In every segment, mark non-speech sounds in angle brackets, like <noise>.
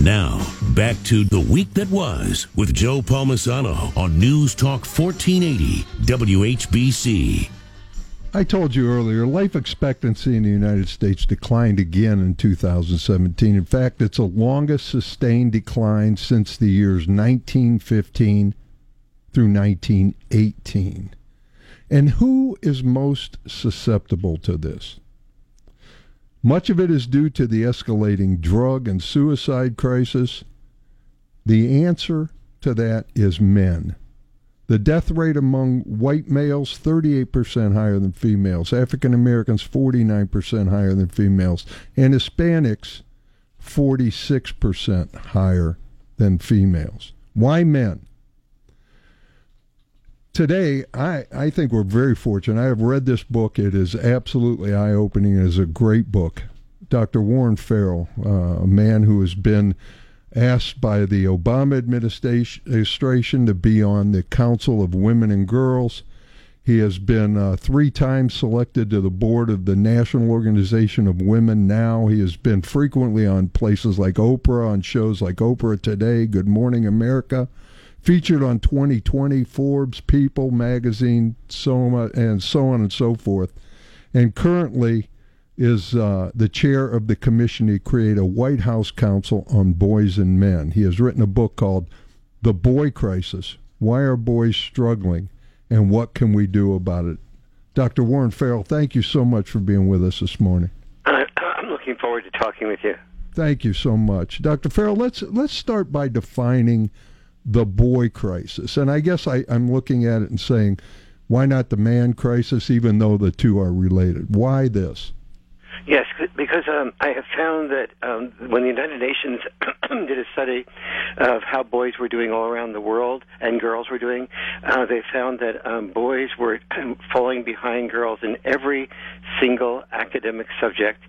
And now, back to the week that was with Joe Palmisano on News Talk 1480 WHBC. I told you earlier, life expectancy in the United States declined again in 2017. In fact, it's the longest sustained decline since the years 1915 through 1918. And who is most susceptible to this? Much of it is due to the escalating drug and suicide crisis. The answer to that is men. The death rate among white males, 38% higher than females. African Americans, 49% higher than females. And Hispanics, 46% higher than females. Why men? Today, I, I think we're very fortunate. I have read this book. It is absolutely eye opening. It is a great book. Dr. Warren Farrell, uh, a man who has been asked by the Obama administration to be on the Council of Women and Girls. He has been uh, three times selected to the board of the National Organization of Women Now. He has been frequently on places like Oprah, on shows like Oprah Today, Good Morning America, featured on 2020, Forbes, People magazine, Soma, and so on and so forth. And currently, is uh, the chair of the commission to create a White House Council on Boys and Men. He has written a book called The Boy Crisis Why Are Boys Struggling and What Can We Do About It? Dr. Warren Farrell, thank you so much for being with us this morning. <clears throat> I'm looking forward to talking with you. Thank you so much. Dr. Farrell, let's, let's start by defining the boy crisis. And I guess I, I'm looking at it and saying, why not the man crisis, even though the two are related? Why this? Yes, because um, I have found that um, when the United Nations <clears throat> did a study of how boys were doing all around the world and girls were doing, uh, they found that um, boys were <clears throat> falling behind girls in every single academic subject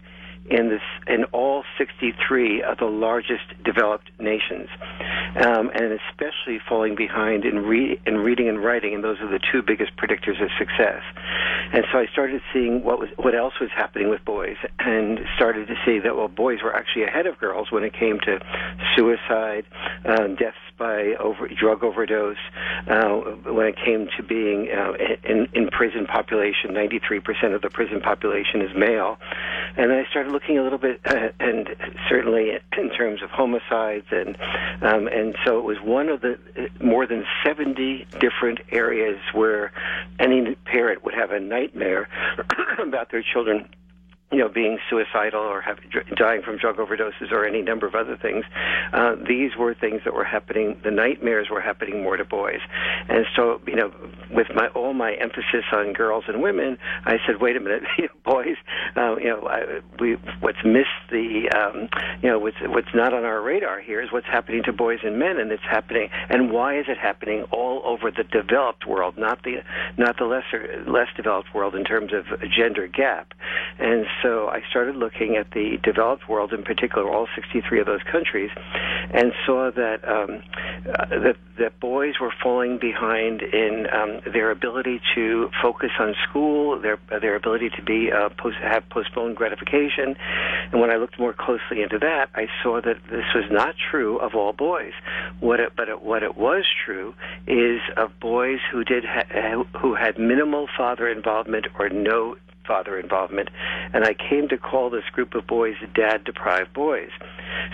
in this in all 63 of the largest developed nations, um, and especially falling behind in, re- in reading and writing, and those are the two biggest predictors of success. And so I started seeing what was what else was happening with boys, and started to see that well, boys were actually ahead of girls when it came to suicide, uh, deaths by over, drug overdose. Uh, when it came to being uh, in, in prison population, 93% of the prison population is male. And then I started looking a little bit, uh, and certainly in terms of homicides, and um, and so it was one of the uh, more than 70 different areas where any parent would have a nightmare <coughs> about their children you know, being suicidal or have, dying from drug overdoses or any number of other things. Uh, these were things that were happening. The nightmares were happening more to boys, and so you know, with my all my emphasis on girls and women, I said, wait a minute, <laughs> you boys, uh, you know, I, we what's missed the, um, you know, what's what's not on our radar here is what's happening to boys and men, and it's happening, and why is it happening all over the developed world, not the not the lesser less developed world in terms of gender gap, and so I started looking at the developed world, in particular, all 63 of those countries, and saw that um, uh, that, that boys were falling behind in um, their ability to focus on school, their their ability to be uh, post, have postponed gratification. And when I looked more closely into that, I saw that this was not true of all boys. What it, but it, what it was true is of boys who did ha- who had minimal father involvement or no father involvement, and I came to call this group of boys dad deprived boys.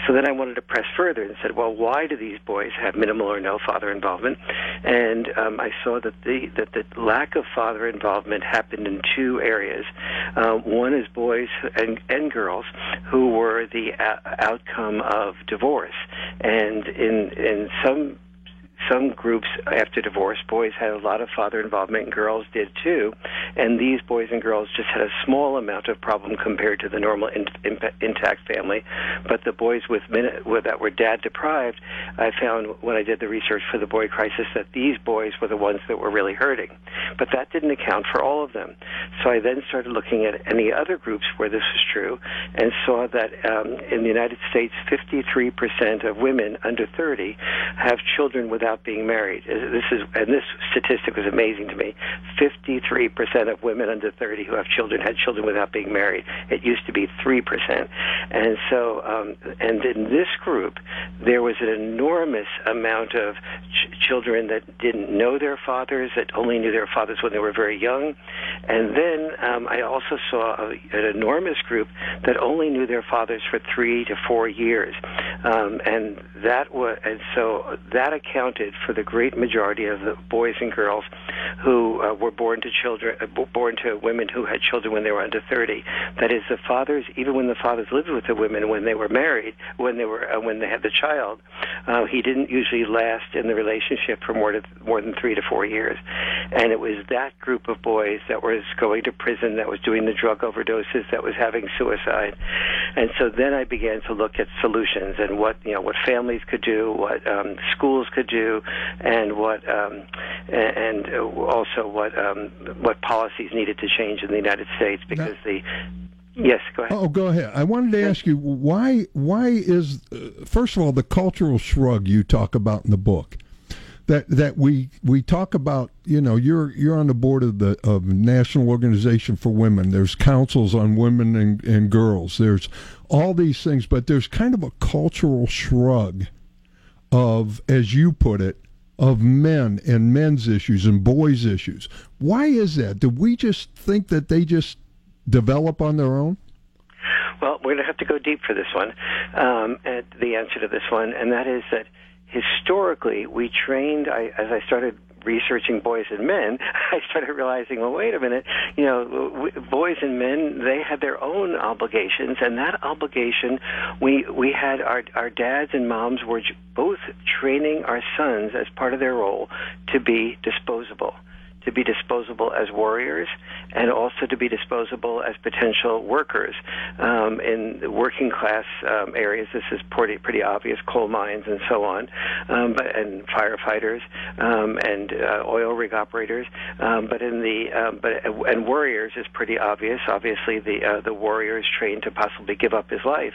So then I wanted to press further and said, well, why do these boys have minimal or no father involvement? And um, I saw that the that the lack of father involvement happened in two areas. Uh, one is boys and, and girls who were the a- outcome of divorce, and in in some some groups after divorce, boys had a lot of father involvement, and girls did too. And these boys and girls just had a small amount of problem compared to the normal in, in, intact family. But the boys with with, that were dad deprived, I found when I did the research for the boy crisis that these boys were the ones that were really hurting. But that didn't account for all of them. So I then started looking at any other groups where this was true, and saw that um, in the United States, 53% of women under 30 have children without being married. Uh, this is, and this statistic was amazing to me. 53% of women under 30 who have children had children without being married. It used to be 3%. And so, um, and in this group, there was an enormous amount of ch- children that didn't know their fathers, that only knew their fathers when they were very young. And then um, I also saw a, an enormous group that only knew their fathers for three to four years. Um, and that was, and so that accounted for the great majority of the boys and girls who uh, were born to children, uh, born to women who had children when they were under 30. That is, the fathers, even when the fathers lived with the women when they were married, when they were uh, when they had the child, uh, he didn't usually last in the relationship for more to more than three to four years. And it was that group of boys that was going to prison, that was doing the drug overdoses, that was having suicide. And so then I began to look at solutions and what you know what families could do, what um, schools could do, and what um, and also what um, what policies needed to change in the United States because now, the Yes, go ahead. Oh, go ahead. I wanted to ask you why. Why is uh, first of all the cultural shrug you talk about in the book? That that we we talk about. You know, you're you're on the board of the of National Organization for Women. There's councils on women and, and girls. There's all these things, but there's kind of a cultural shrug of, as you put it, of men and men's issues and boys' issues. Why is that? Do we just think that they just develop on their own? Well, we're going to have to go deep for this one, um, the answer to this one, and that is that historically we trained, I, as I started researching boys and men, <laughs> I started realizing, well, wait a minute, you know, boys and men, they had their own obligations, and that obligation, we we had our our dads and moms were both training our sons as part of their role to be disposable to be disposable as warriors and also to be disposable as potential workers um, in working class um, areas. This is pretty pretty obvious, coal mines and so on, um, but and firefighters um, and uh, oil rig operators. Um, but in the um, but and warriors is pretty obvious. Obviously, the uh, the warrior is trained to possibly give up his life,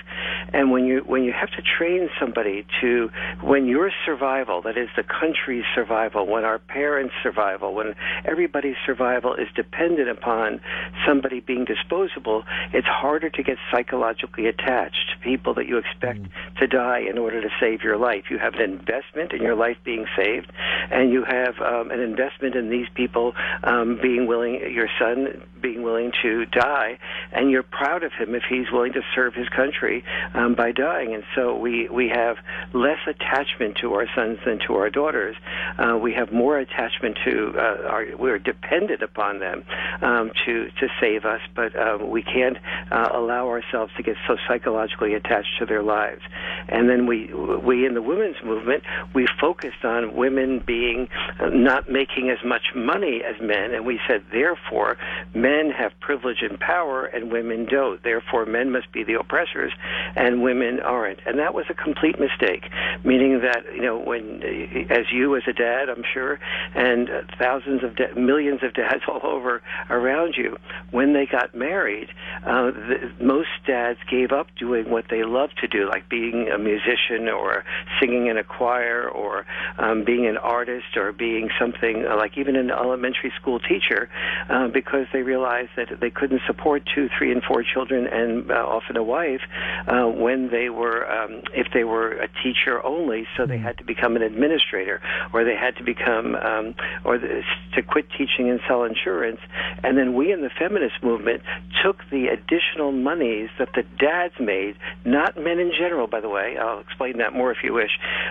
and when you when you have to train somebody to when your survival, that is the country's survival, when our parents' survival, when everybody's survival is dependent upon somebody being disposable, it's harder to get psychologically attached to people that you expect mm. to die in order to save your life. You have an investment in your life being saved, and you have um, an investment in these people um, being willing, your son being willing to die, and you're proud of him if he's willing to serve his country um, by dying. And so we we have less attachment to our sons than to our daughters. Uh, we have more attachment to uh, our we're dependent upon them um, to to save us, but um, we can't uh, allow ourselves to get so psychologically attached to their lives. And then we we in the women's movement we focused on women being uh, not making as much money as men, and we said therefore men have privilege and power and women don't. Therefore men must be the oppressors and women aren't. And that was a complete mistake, meaning that you know when as you as a dad, I'm sure, and thousands of millions of dads <laughs> all over around you, when they got married, uh, the, most dads gave up doing what they loved to do, like being a musician or singing in a choir or um, being an artist or being something uh, like even an elementary school teacher, uh, because they realized that they couldn't support two, three, and four children and uh, often a wife uh, when they were, um, if they were a teacher only, so they mm-hmm. had to become an administrator or they had to become, um, or the, to quit teaching and sell insurance. And then we in the feminist movement took the additional monies that the dads made, not men in general, by the way. I'll explain that more if you wish.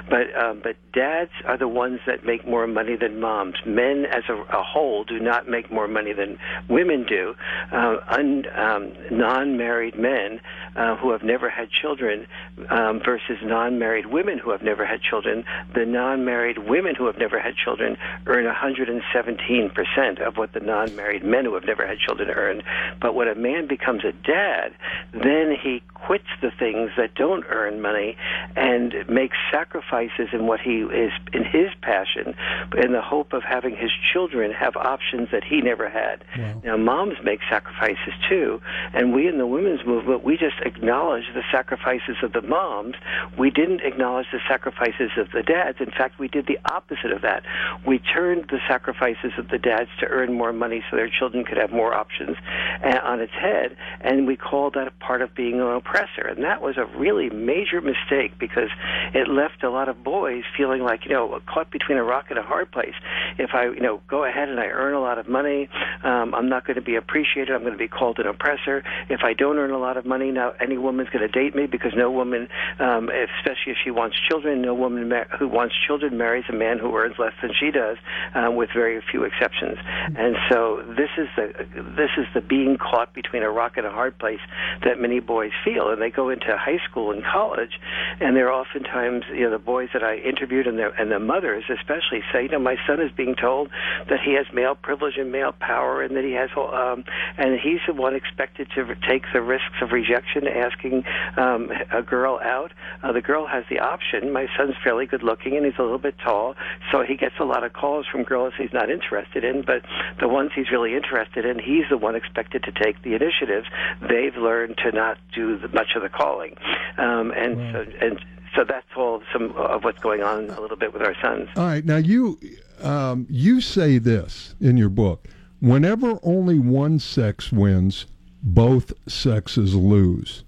But um, but dads are the ones that make more money than moms. Men as a, a whole do not make more money than women do. Uh, un, um, non-married men uh, who have never had children um, versus non-married women who have never had children. The non-married women who have never had children earn 170 17% of what the non married men who have never had children earn. But when a man becomes a dad, then he quits the things that don't earn money and makes sacrifices in what he is in his passion in the hope of having his children have options that he never had. Wow. Now, moms make sacrifices too, and we in the women's movement, we just acknowledge the sacrifices of the moms. We didn't acknowledge the sacrifices of the dads. In fact, we did the opposite of that. We turned the sacrifices of the dads to earn more money so their children could have more options uh, on its head, and we called that a part of being an oppressor. And that was a really major mistake because it left a lot of boys feeling like, you know, caught between a rock and a hard place. If I, you know, go ahead and I earn a lot of money, um, I'm not going to be appreciated. I'm going to be called an oppressor. If I don't earn a lot of money, now any woman's going to date me because no woman, um, especially if she wants children, no woman ma- who wants children marries a man who earns less than she does, um, with very few exceptions. And so this is the this is the being caught between a rock and a hard place that many boys feel, and they go into high school and college, and they're oftentimes you know the boys that I interviewed and their and the mothers especially say, you know, my son is being told that he has male privilege and male power, and that he has um, and he's the one expected to take the risks of rejection, asking um, a girl out. Uh, the girl has the option. My son's fairly good looking and he's a little bit tall, so he gets a lot of calls from girls he's not interested in. But the ones he's really interested in, he's the one expected to take the initiative. They've learned to not do much of the calling, um, and right. so, and so that's all some of what's going on a little bit with our sons. All right, now you um, you say this in your book: whenever only one sex wins, both sexes lose.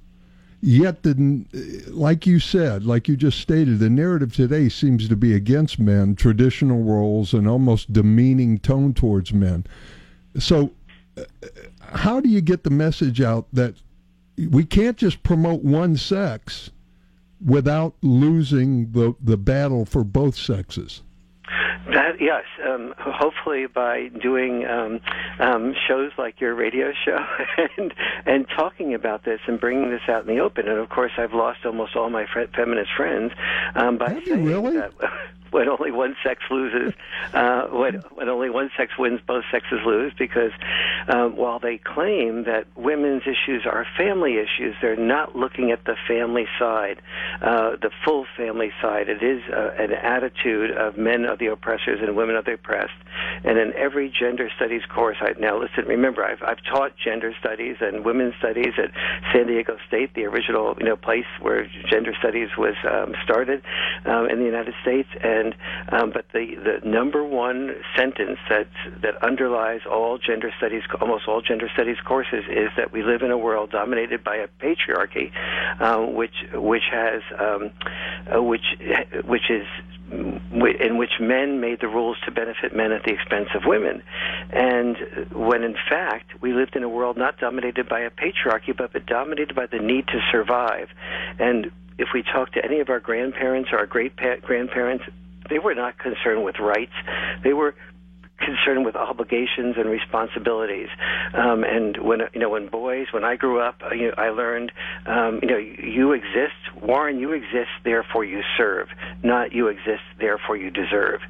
Yet, the, like you said, like you just stated, the narrative today seems to be against men, traditional roles, and almost demeaning tone towards men. So, uh, how do you get the message out that we can't just promote one sex without losing the, the battle for both sexes? That yes, um, hopefully by doing um, um, shows like your radio show <laughs> and and talking about this and bringing this out in the open. And of course, I've lost almost all my fre- feminist friends um, by Have saying really? that. <laughs> when only one sex loses, <laughs> uh, when, when only one sex wins, both sexes lose. Because um, while they claim that women's issues are family issues, they're not looking at the family side, uh, the full family side. It is uh, an attitude of men of the oppressors and women of the oppressed. And in every gender studies course, I now listen. Remember, I've I've taught gender studies and women's studies at San Diego State, the original you know place where gender studies was um, started um, in the United States, and um, but the the number one sentence that that underlies all gender studies, almost all gender studies courses, is that we live in a world dominated by a patriarchy, uh, which which has um, uh, which which is in which men made the rules to benefit men at the expense of women. And when in fact we lived in a world not dominated by a patriarchy, but, but dominated by the need to survive. And if we talk to any of our grandparents or our great grandparents, they were not concerned with rights. They were concerned with obligations and responsibilities. Um, and when you know, when boys, when I grew up, you know, I learned, um, you know, you exist, Warren. You exist, therefore you serve. Not you exist, therefore you deserve.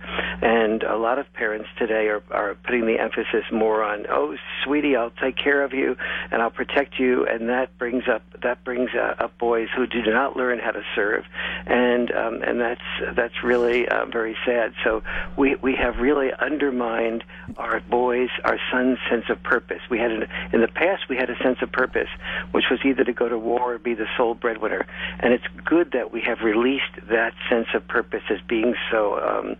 And a lot of parents today are are putting the emphasis more on, oh, sweetie, I'll take care of you and I'll protect you, and that brings up that brings up boys who do not learn how to serve, and um, and that's that's really uh, very sad. So we we have really undermined our boys, our sons' sense of purpose. We had an, in the past we had a sense of purpose, which was either to go to war or be the sole breadwinner. And it's good that we have released that sense of purpose as being so um,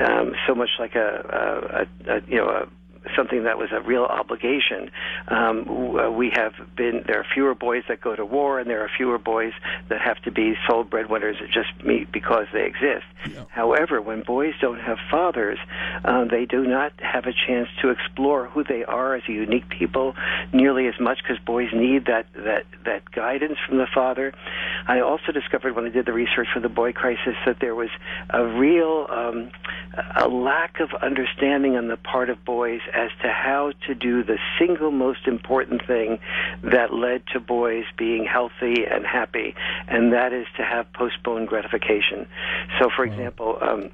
um, so much like a, a, a you know a something that was a real obligation. Um, uh, we have been there are fewer boys that go to war, and there are fewer boys that have to be sole breadwinners just because they exist. Yeah. However, when boys don't have fathers, um, they do not have a chance to explore who they are as a unique people nearly as much because boys need that that that guidance from the father. I also discovered when I did the research for the boy crisis that there was a real um, a lack of understanding on the part of boys as to how to do the single most important thing that led to boys being healthy and happy, and that is to have postponed gratification. So, for example, um,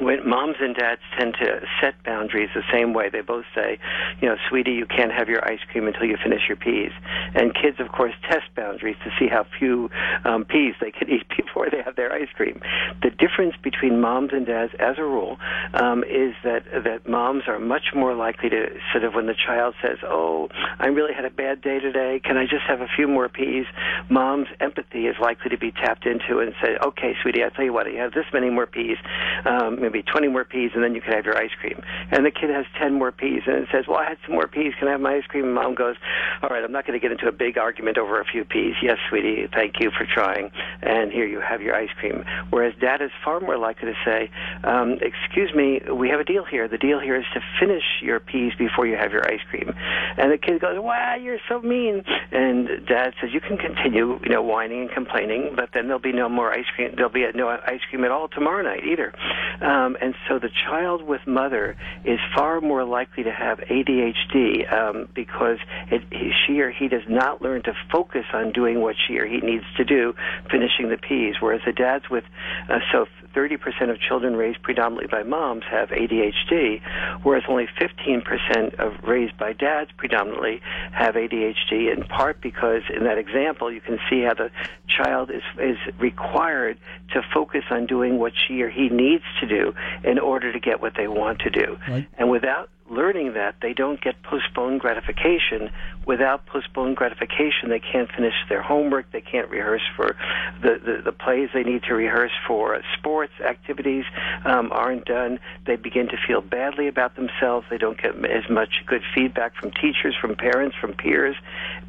when moms and dads tend to set boundaries the same way. They both say, you know, sweetie, you can't have your ice cream until you finish your peas. And kids, of course, test boundaries to see how few um, peas they can <laughs> eat before they have their ice cream. The difference between moms and dads, as a rule, um, is that that moms are much more likely to sort of when the child says, "Oh, I really had a bad day today. Can I just have a few more peas?" Mom's empathy is likely to be tapped into and say, "Okay, sweetie, I tell you what, you have this many more peas." Um, maybe 20 more peas, and then you can have your ice cream. And the kid has 10 more peas, and it says, well, I had some more peas. Can I have my ice cream? And mom goes, all right, I'm not going to get into a big argument over a few peas. Yes, sweetie, thank you for trying. And here you have your ice cream. Whereas dad is far more likely to say, um, excuse me, we have a deal here. The deal here is to finish your peas before you have your ice cream. And the kid goes, wow, you're so mean. And dad says, you can continue, you know, whining and complaining, but then there'll be no more ice cream. There'll be no ice cream at all tomorrow night either. Um, and so the child with mother is far more likely to have ADHD um, because it, he, she or he does not learn to focus on doing what she or he needs to do, finishing the peas. Whereas the dads with uh, so 30% of children raised predominantly by moms have ADHD, whereas only 15% of raised by dads predominantly have ADHD, in part because in that example you can see how the child is, is required to focus on doing what she or he needs to do in order to get what they want to do. Right. And without learning that they don't get postponed gratification. Without postponed gratification, they can't finish their homework. They can't rehearse for the, the, the plays they need to rehearse for. Sports activities um, aren't done. They begin to feel badly about themselves. They don't get as much good feedback from teachers, from parents, from peers.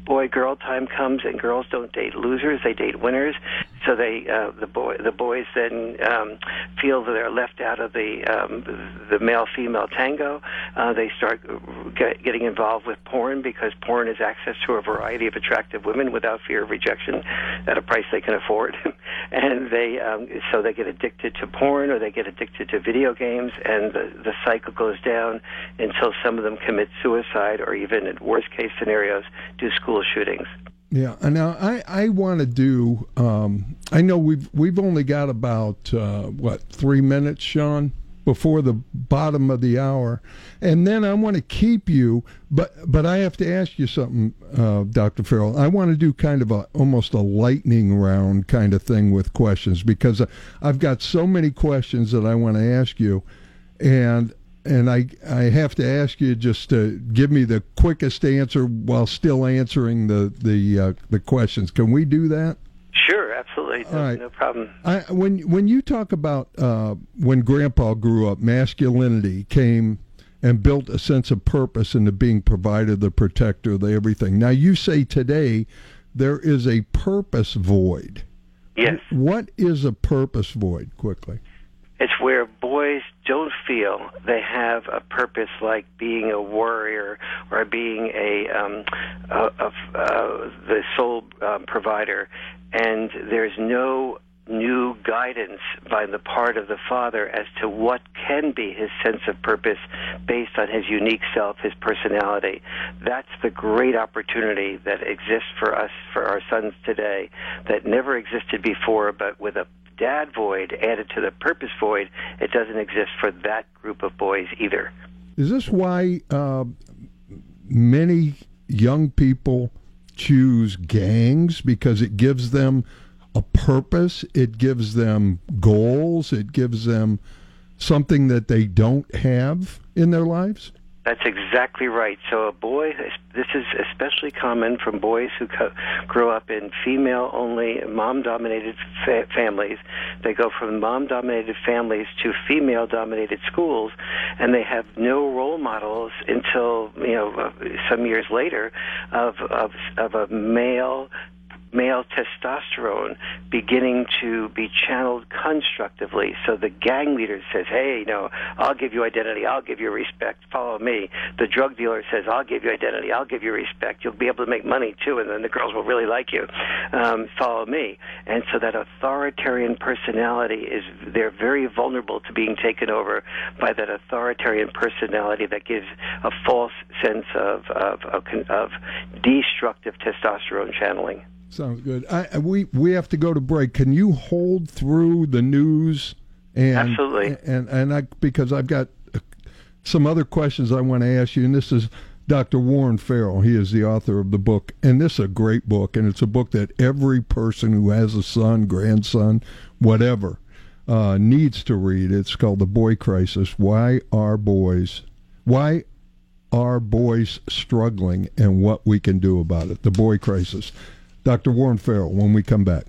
Boy girl time comes, and girls don't date losers; they date winners. So they uh, the boy the boys then um, feel that they're left out of the um, the male female tango. Uh, they start get, getting involved with porn because porn is access to a variety of attractive women without fear of rejection at a price they can afford. <laughs> and they um, so they get addicted to porn or they get addicted to video games, and the, the cycle goes down until some of them commit suicide or even, in worst case scenarios, do school shootings. Yeah, now I, I want to do. Um, I know we've we've only got about uh, what three minutes, Sean before the bottom of the hour, and then I want to keep you. But but I have to ask you something, uh, Doctor Farrell. I want to do kind of a almost a lightning round kind of thing with questions because I've got so many questions that I want to ask you, and and I I have to ask you just to give me the quickest answer while still answering the the uh, the questions. Can we do that? Absolutely, no, right. no problem. I, when when you talk about uh, when Grandpa grew up, masculinity came and built a sense of purpose into being provider, the protector, the everything. Now you say today there is a purpose void. Yes. What is a purpose void? Quickly. It's where boys don't feel they have a purpose like being a warrior or being a, um, a, a uh, the sole um, provider and there's no new guidance by the part of the father as to what can be his sense of purpose based on his unique self, his personality. That's the great opportunity that exists for us, for our sons today, that never existed before, but with a dad void added to the purpose void, it doesn't exist for that group of boys either. Is this why uh, many young people choose gangs because it gives them a purpose, it gives them goals, it gives them something that they don't have in their lives? That's exactly right. So a boy, this is especially common from boys who co- grow up in female-only, mom-dominated fa- families. They go from mom-dominated families to female-dominated schools, and they have no role models until you know uh, some years later of of, of a male male testosterone beginning to be channeled constructively. So the gang leader says, "Hey, you know, I'll give you identity, I'll give you respect, follow me." The drug dealer says, "I'll give you identity, I'll give you respect. You'll be able to make money too, and then the girls will really like you. Um, follow me." And so that authoritarian personality is they're very vulnerable to being taken over by that authoritarian personality that gives a false sense of of, of, of destructive testosterone channeling. Sounds good. I, we we have to go to break. Can you hold through the news? And, Absolutely. And and I because I've got some other questions I want to ask you, and this is Dr. Warren Farrell. He is the author of the book, and this is a great book, and it's a book that every person who has a son, grandson, whatever, uh, needs to read. It's called The Boy Crisis. Why are boys? Why are boys struggling, and what we can do about it? The Boy Crisis. Dr. Warren Farrell. When we come back.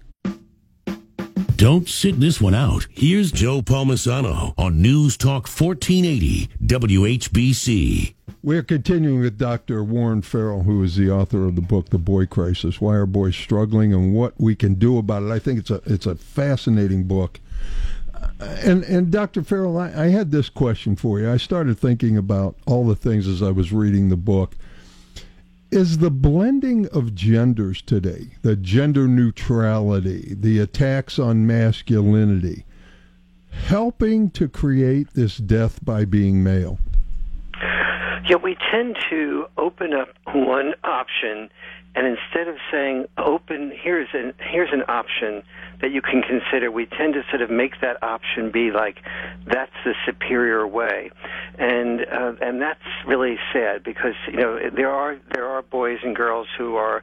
Don't sit this one out. Here's Joe Palmisano on News Talk 1480 WHBC. We're continuing with Dr. Warren Farrell, who is the author of the book "The Boy Crisis: Why Are Boys Struggling and What We Can Do About It." I think it's a it's a fascinating book. Uh, and and Dr. Farrell, I, I had this question for you. I started thinking about all the things as I was reading the book. Is the blending of genders today, the gender neutrality, the attacks on masculinity, helping to create this death by being male? Yeah, we tend to open up one option, and instead of saying open, here's an here's an option that you can consider, we tend to sort of make that option be like that's the superior way, and uh, and that's really sad because you know there are there are boys and girls who are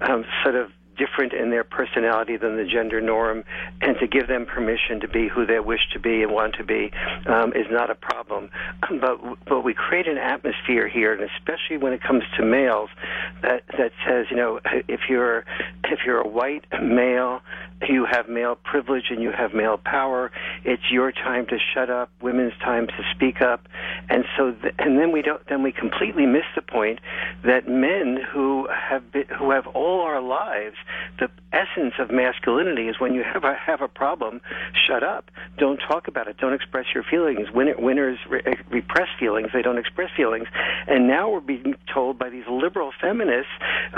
um, sort of different in their personality than the gender norm, and to give them permission to be who they wish to be and want to be um, is not a problem. <clears throat> But but we create an atmosphere here, and especially when it comes to males, that that says you know if you're if you're a white male, you have male privilege and you have male power. It's your time to shut up. Women's time to speak up, and so th- and then we don't then we completely miss the point that men who have been, who have all our lives the essence of masculinity is when you have a have a problem, shut up. Don't talk about it. Don't express your feelings. Winner, winners re- eh, repress feelings. They don't express feelings. And now we're being told by these liberal feminists,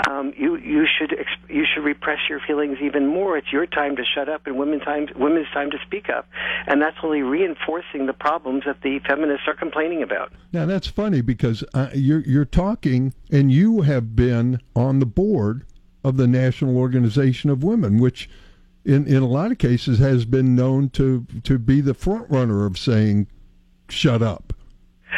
um, you you should you should repress your feelings even more. It's your time to shut up and women's time women's time to speak up. And that's only reinforcing the problems that the feminists are complaining about. Now that's funny because uh, you're you're talking and you have been on the board of the National Organization of Women, which in, in a lot of cases has been known to, to be the front runner of saying, shut up.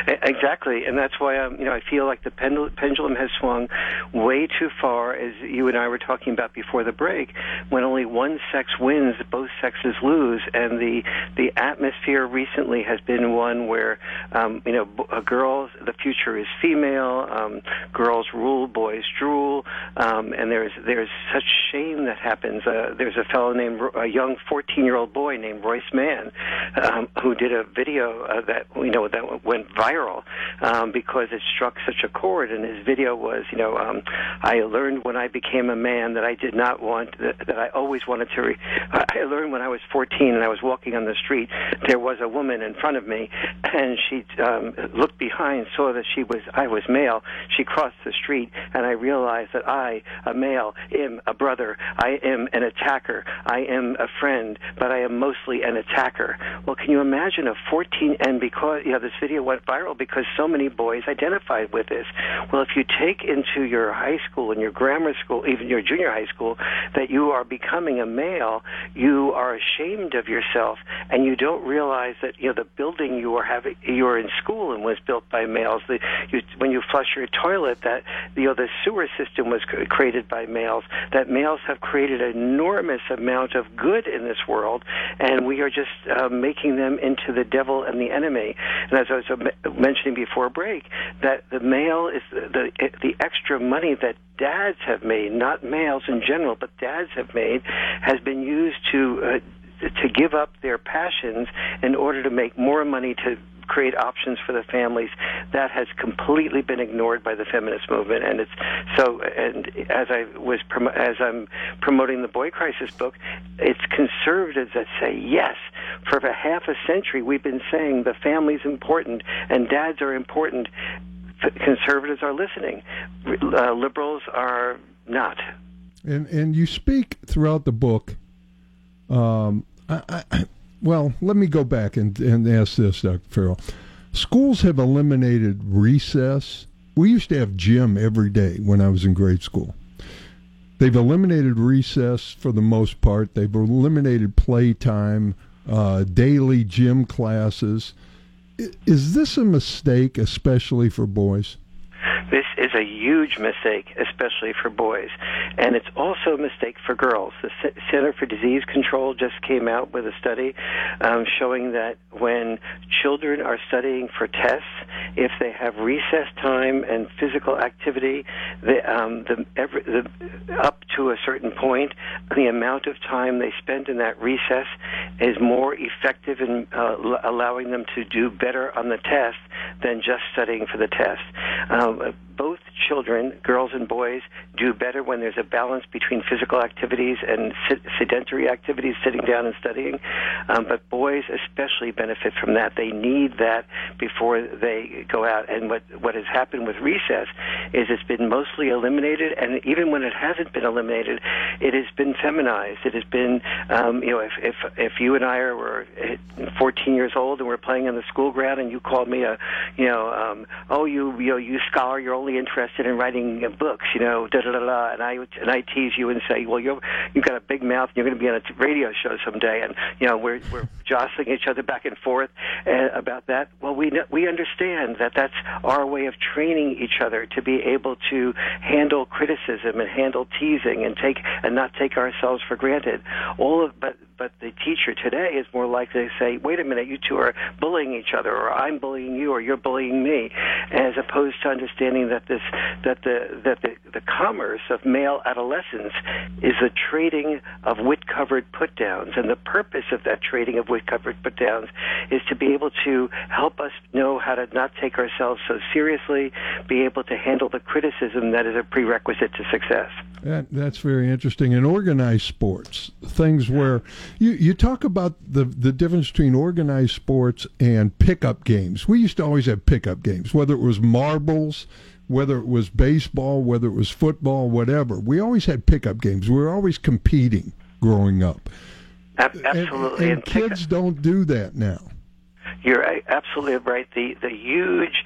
Exactly, and that's why um, you know I feel like the pendulum has swung way too far, as you and I were talking about before the break. When only one sex wins, both sexes lose, and the the atmosphere recently has been one where um, you know girls, the future is female, um, girls rule, boys drool, um, and there's there's such shame that happens. Uh, there's a fellow named a young 14 year old boy named Royce Mann um, who did a video uh, that you know that went viral viral um, because it struck such a chord. And his video was, you know, um, I learned when I became a man that I did not want that, that I always wanted to. Re- I learned when I was 14 and I was walking on the street. There was a woman in front of me, and she um, looked behind, saw that she was I was male. She crossed the street, and I realized that I, a male, am a brother. I am an attacker. I am a friend, but I am mostly an attacker. Well, can you imagine a 14 and because you know this video went viral viral because so many boys identified with this. Well, if you take into your high school and your grammar school, even your junior high school, that you are becoming a male, you are ashamed of yourself, and you don't realize that you know the building you are having, you are in school and was built by males. The, you, when you flush your toilet, that you know the sewer system was created by males. That males have created an enormous amount of good in this world, and we are just uh, making them into the devil and the enemy. And as I was mentioning before break that the male is the, the extra money that dads have made, not males in general, but dads have made, has been used to uh, to give up their passions in order to make more money to create options for the families. That has completely been ignored by the feminist movement, and it's so. And as I was as I'm promoting the Boy Crisis book, it's conservatives that say yes. For a half a century, we've been saying the family's important and dads are important. Conservatives are listening. Uh, liberals are not. And and you speak throughout the book. Um, I, I, well, let me go back and, and ask this, Dr. Farrell. Schools have eliminated recess. We used to have gym every day when I was in grade school. They've eliminated recess for the most part. They've eliminated playtime, uh, daily gym classes. Is this a mistake, especially for boys? This is a huge mistake, especially for boys. And it's also a mistake for girls. The C- Center for Disease Control just came out with a study um, showing that when children are studying for tests, if they have recess time and physical activity, the, um, the, every, the, up to a certain point, the amount of time they spend in that recess is more effective in uh, allowing them to do better on the test than just studying for the test. Um, both children, girls and boys, do better when there's a balance between physical activities and sedentary activities, sitting down and studying. Um, but boys especially benefit from that. They need that before they go out. And what what has happened with recess is it's been mostly eliminated, and even when it hasn't been eliminated, it has been feminized. It has been, um, you know, if if if you and I are were 14 years old and we're playing on the school ground, and you called me a, you know, um, oh you you know you scholar, you're only interested in writing books, you know, da da da da, and I and I tease you and say, well, you're you've got a big mouth, and you're going to be on a radio show someday, and you know we're we're jostling each other back and forth uh, about that. Well, we we understand that that's our way of training each other to be able to handle criticism and handle teasing and take and not take ourselves for granted. All of but but the teacher today is more likely to say, "Wait a minute, you two are bullying each other, or I'm bullying you, or you're bullying me," as opposed to understanding that this that the that the, the commerce of male adolescence is the trading of wit-covered put-downs, and the purpose of that trading of wit-covered put-downs is to be able to help us know how to not take ourselves so seriously, be able to handle the criticism that is a prerequisite to success. That, that's very interesting. In organized sports, things where you, you talk about the, the difference between organized sports and pickup games. We used to always have pickup games, whether it was marbles, whether it was baseball, whether it was football, whatever. We always had pickup games. We were always competing growing up. Absolutely. And, and kids don't do that now. You're absolutely right. The the huge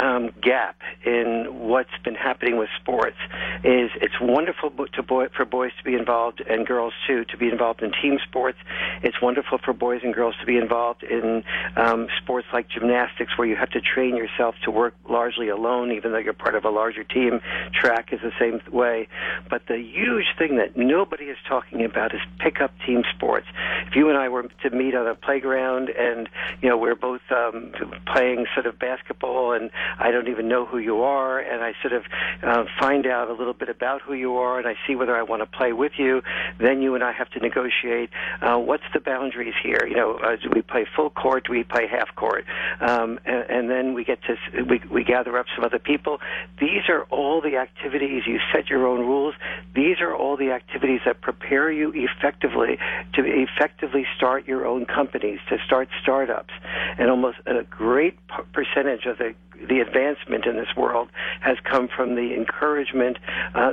um, gap in what's been happening with sports is it's wonderful to boy, for boys to be involved and girls too to be involved in team sports. It's wonderful for boys and girls to be involved in um, sports like gymnastics where you have to train yourself to work largely alone even though you're part of a larger team. Track is the same way. But the huge thing that nobody is talking about is pick up team sports. If you and I were to meet on a playground and you know we're both um, playing sort of basketball and I don't even know who you are, and I sort of uh, find out a little bit about who you are, and I see whether I want to play with you. Then you and I have to negotiate uh, what's the boundaries here. You know, uh, do we play full court? Do we play half court? Um, and, and then we get to we, we gather up some other people. These are all the activities. You set your own rules. These are all the activities that prepare you effectively to effectively start your own companies, to start startups. And almost a great percentage of the the advancement in this world has come from the encouragement, uh,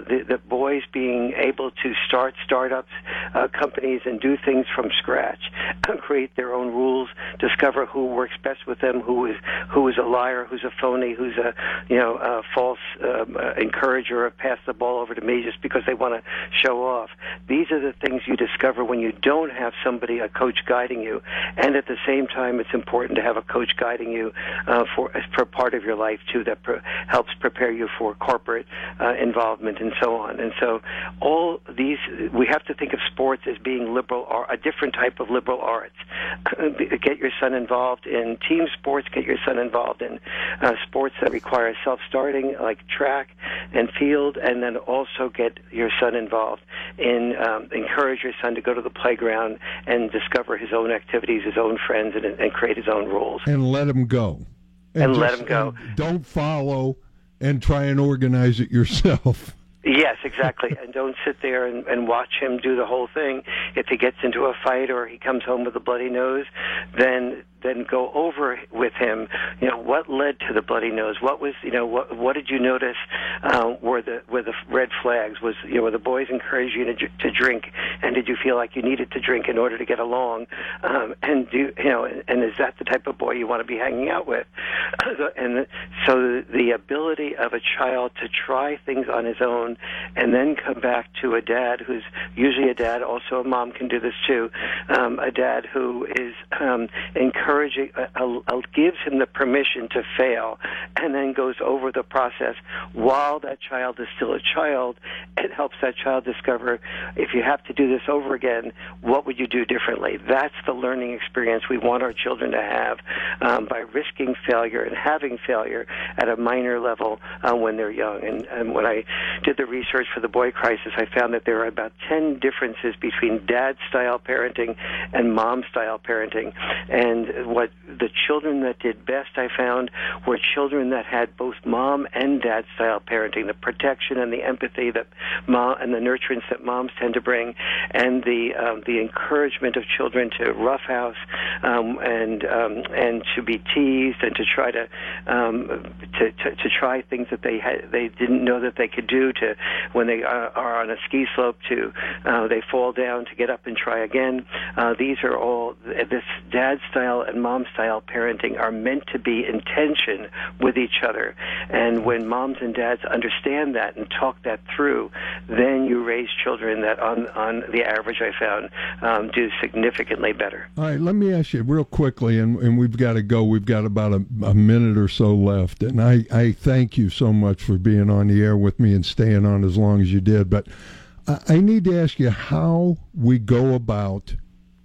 boys being able to start startups, uh, companies, and do things from scratch, <clears throat> create their own rules, discover who works best with them, who is who is a liar, who's a phony, who's a you know a false um, uh, encourager of pass the ball over to me just because they want to show off. These are the things you discover when you don't have somebody, a coach guiding you, and at the same time, it's important to have a coach guiding you uh, for for part of your life too that pre- helps prepare you for corporate uh, involvement and so on. And so all these we have to think of sports as being liberal or a different type of liberal arts. <laughs> get your son involved in team sports. Get your son involved in uh, sports that require self-starting, like track and field, and then also get your son involved in um, encourage your son to go to the playground and discover his own activities, his own friends, and, and create his own rules. And let him go. And, and just, let him go. Don't follow and try and organize it yourself. <laughs> Yes, exactly. and don't sit there and, and watch him do the whole thing. If he gets into a fight or he comes home with a bloody nose, then then go over with him, you know, what led to the bloody nose? What was, you know, what what did you notice uh, were the were the red flags? Was you know, were the boys encouraged you to, to drink, and did you feel like you needed to drink in order to get along? Um, and do you know, and is that the type of boy you want to be hanging out with? <coughs> and so the ability of a child to try things on his own, and then come back to a dad who's usually a dad, also a mom can do this too, um, a dad who is um, encouraged encouraging, uh, uh, gives him the permission to fail, and then goes over the process while that child is still a child. It helps that child discover if you have to do this over again, what would you do differently? That's the learning experience we want our children to have um, by risking failure and having failure at a minor level uh, when they're young. And, and when I did the research for the boy crisis, I found that there are about 10 differences between dad style parenting and mom style parenting. And what the children that did best I found were children that had both mom and dad style parenting, the protection and the empathy that mom and the nurturance that moms tend to bring, and the um, the encouragement of children to roughhouse um, and um, and to be teased and to try to, um, to, to to try things that they had they didn't know that they could do to when they are, are on a ski slope to uh, they fall down to get up and try again. Uh, these are all this dad style and mom style parenting are meant to be in tension with each other. And when moms and dads understand that and talk that through, then you raise children that, on, on the average, I found, um, do significantly better. All right, let me ask you real quickly, and, and we've got to go. We've got about a, a minute or so left. And I, I thank you so much for being on the air with me and staying on as long as you did. But I need to ask you how we go about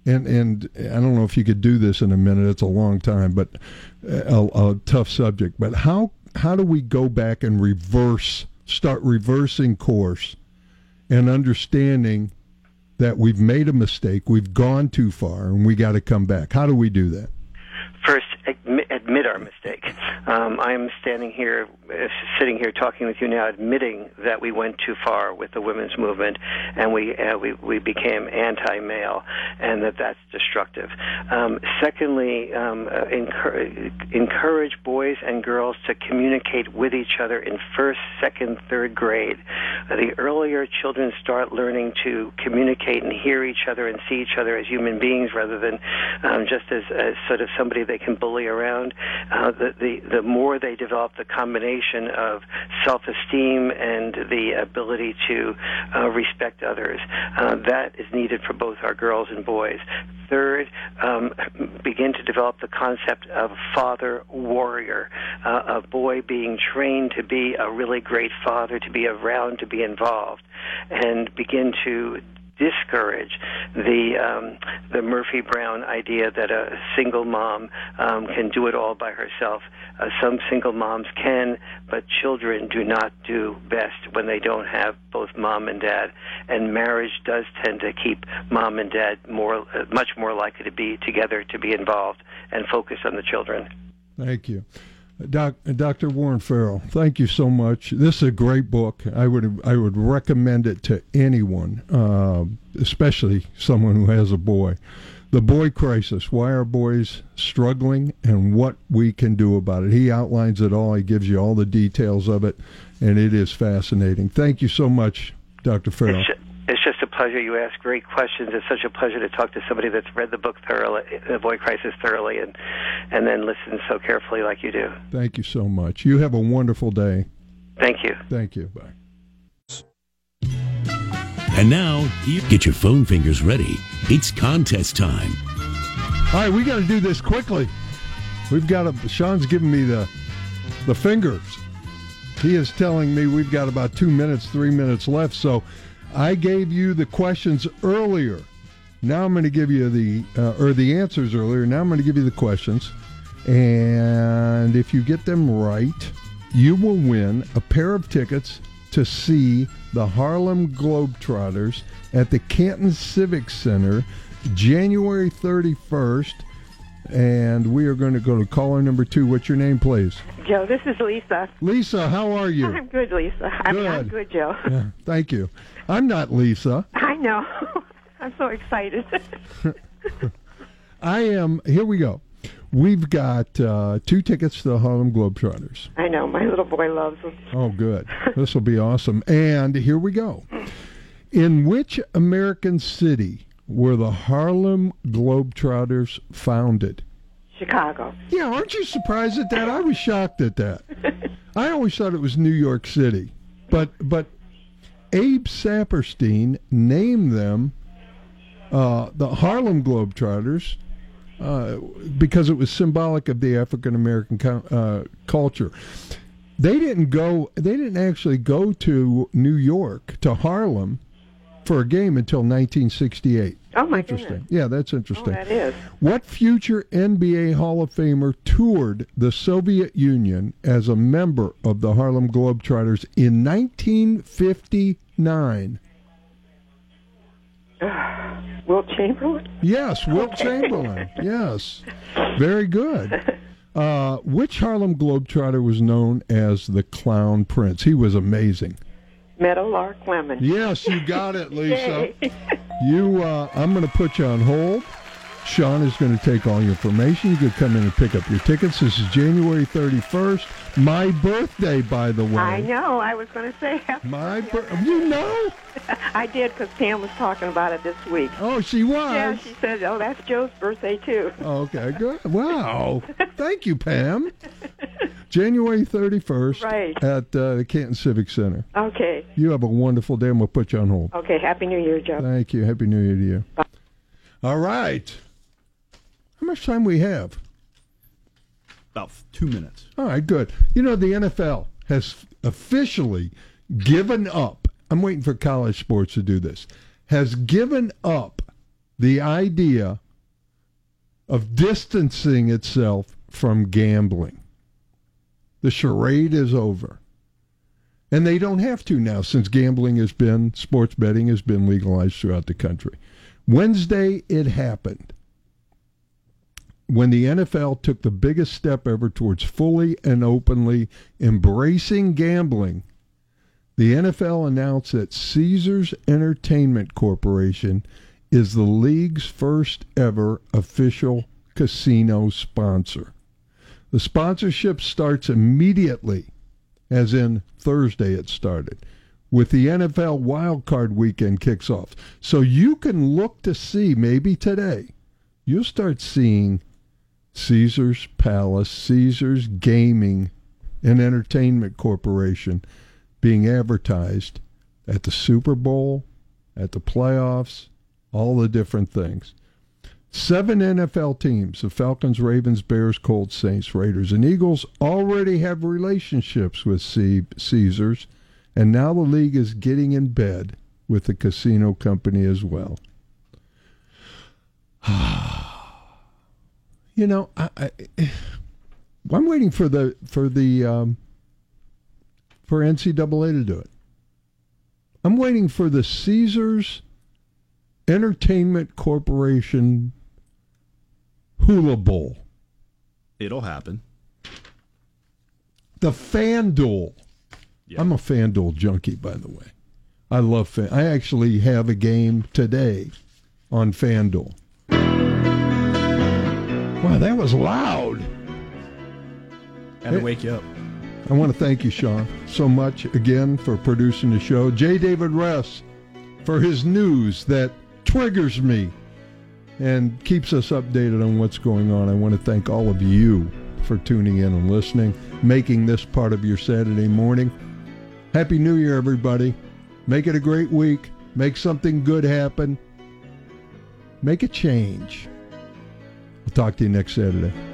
and and I don't know if you could do this in a minute. It's a long time, but uh, a, a, tough subject. But how how do we go back and reverse, start reversing course, and understanding that we've made a mistake, we've gone too far, and we got to come back. How do we do that? First, admit our mistake. Um, I'm standing here, uh, sitting here, talking with you now, admitting that we went too far with the women's movement, and we uh, we, we became anti-male, and that that's destructive. Um, secondly, um, uh, encourage, encourage boys and girls to communicate with each other in first, second, third grade. Uh, the earlier children start learning to communicate and hear each other and see each other as human beings rather than um, just as, as sort of somebody they can bully around, uh, the, the the more they develop the combination of self-esteem and the ability to uh, respect others. Uh, that is needed for both our girls and boys. Third, um, begin to develop the concept of father warrior, uh, a boy being trained to be a really great father, to be around, to be involved, and begin to discourage the um, the Murphy Brown idea that a single mom um, can do it all by herself. Uh, some single moms can, but children do not do best when they don't have both mom and dad. And marriage does tend to keep mom and dad more, uh, much more likely to be together, to be involved, and focus on the children. Thank you. Doc, Dr. Warren Farrell, thank you so much. This is a great book. I would I would recommend it to anyone, uh, especially someone who has a boy. The Boy Crisis Why Are Boys Struggling and What We Can Do About It. He outlines it all, he gives you all the details of it, and it is fascinating. Thank you so much, Dr. Farrell it's just a pleasure. You ask great questions. It's such a pleasure to talk to somebody that's read the book thoroughly, The Boy Crisis thoroughly, and and then listen so carefully like you do. Thank you so much. You have a wonderful day. Thank you. Thank you. Bye. And now, you get your phone fingers ready. It's contest time. All right, we got to do this quickly. We've got a. Sean's giving me the the fingers. He is telling me we've got about two minutes, three minutes left. So I gave you the questions earlier. Now I'm going to give you the uh, or the answers earlier. Now I'm going to give you the questions, and if you get them right, you will win a pair of tickets to see the Harlem Globetrotters at the Canton Civic Center January 31st. And we are going to go to caller number two. What's your name, please? Joe, this is Lisa. Lisa, how are you? I'm good, Lisa. I mean, I'm Good. good, Joe. Yeah, thank you. I'm not Lisa. I know. <laughs> I'm so excited. <laughs> I am. Here we go. We've got uh, two tickets to the Harlem Globetrotters. I know. My little boy loves them. Oh, good. this will be awesome. And here we go. In which American city were the Harlem Globetrotters founded? Chicago. Yeah, aren't you surprised at that? I was shocked at that. I always thought it was New York City, but but Abe Saperstein named them uh, the Harlem Globetrotters uh, because it was symbolic of the African American co- uh, culture. They didn't go. They didn't actually go to New York to Harlem for a game until 1968. Oh, my Interesting. goodness. Yeah, that's Oh, interesting. that is. What future NBA Hall of Famer toured the Soviet Union as a member of the Harlem Globetrotters in 1959? <sighs> Will Chamberlain? Yes, Wilt Chamberlain. <laughs> Yes. Very good. Uh, which Harlem Globetrotter was known as the Clown Prince? He was amazing. Meadowlark Lemon. Yes, you got it, Lisa. <laughs> You, uh, I'm going to put you on hold. Sean is going to take all your information. You can come in and pick up your tickets. This is January 31st. My birthday, by the way. I know. I was going to say. <laughs> My birthday. you know? <laughs> I did because Pam was talking about it this week. Oh, she was. Yeah, she said, "Oh, that's Joe's birthday too." <laughs> Okay, good. Wow. Thank you, Pam. January 31st Right. at uh, the Canton Civic Center. Okay. You have a wonderful day, and we'll put you on hold. Okay. Happy New Year, Joe. Thank you. Happy New Year to you. All right. How much time we have? About two minutes. All right, good. You know, the NFL has officially given up. I'm waiting for college sports to do this. Has given up the idea of distancing itself from gambling. The charade is over. And they don't have to now since gambling has been, sports betting has been legalized throughout the country. Wednesday, it happened when the NFL took the biggest step ever towards fully and openly embracing gambling, the NFL announced that Caesars Entertainment Corporation is the league's first ever official casino sponsor. The sponsorship starts immediately, as in Thursday it started, with the NFL wildcard weekend kicks off. So you can look to see, maybe today, you'll start seeing Caesar's Palace, Caesar's Gaming and Entertainment Corporation being advertised at the Super Bowl, at the playoffs, all the different things. Seven NFL teams, the Falcons, Ravens, Bears, Colts, Saints, Raiders, and Eagles, already have relationships with C- Caesars, and now the league is getting in bed with the casino company as well. <sighs> Ah. You know, I, I, I'm waiting for the for the um, for NCAA to do it. I'm waiting for the Caesars Entertainment Corporation Hula Bowl, It'll happen. the FanDuel. Yeah. I'm a FanDuel junkie, by the way. I love Fan. I actually have a game today on FanDuel. Wow, that was loud. Had to wake you up. I want to thank you, Sean, so much again for producing the show. J. David Ress for his news that triggers me and keeps us updated on what's going on. I want to thank all of you for tuning in and listening, making this part of your Saturday morning. Happy New Year, everybody. Make it a great week. Make something good happen. Make a change. I'll talk to you next Saturday.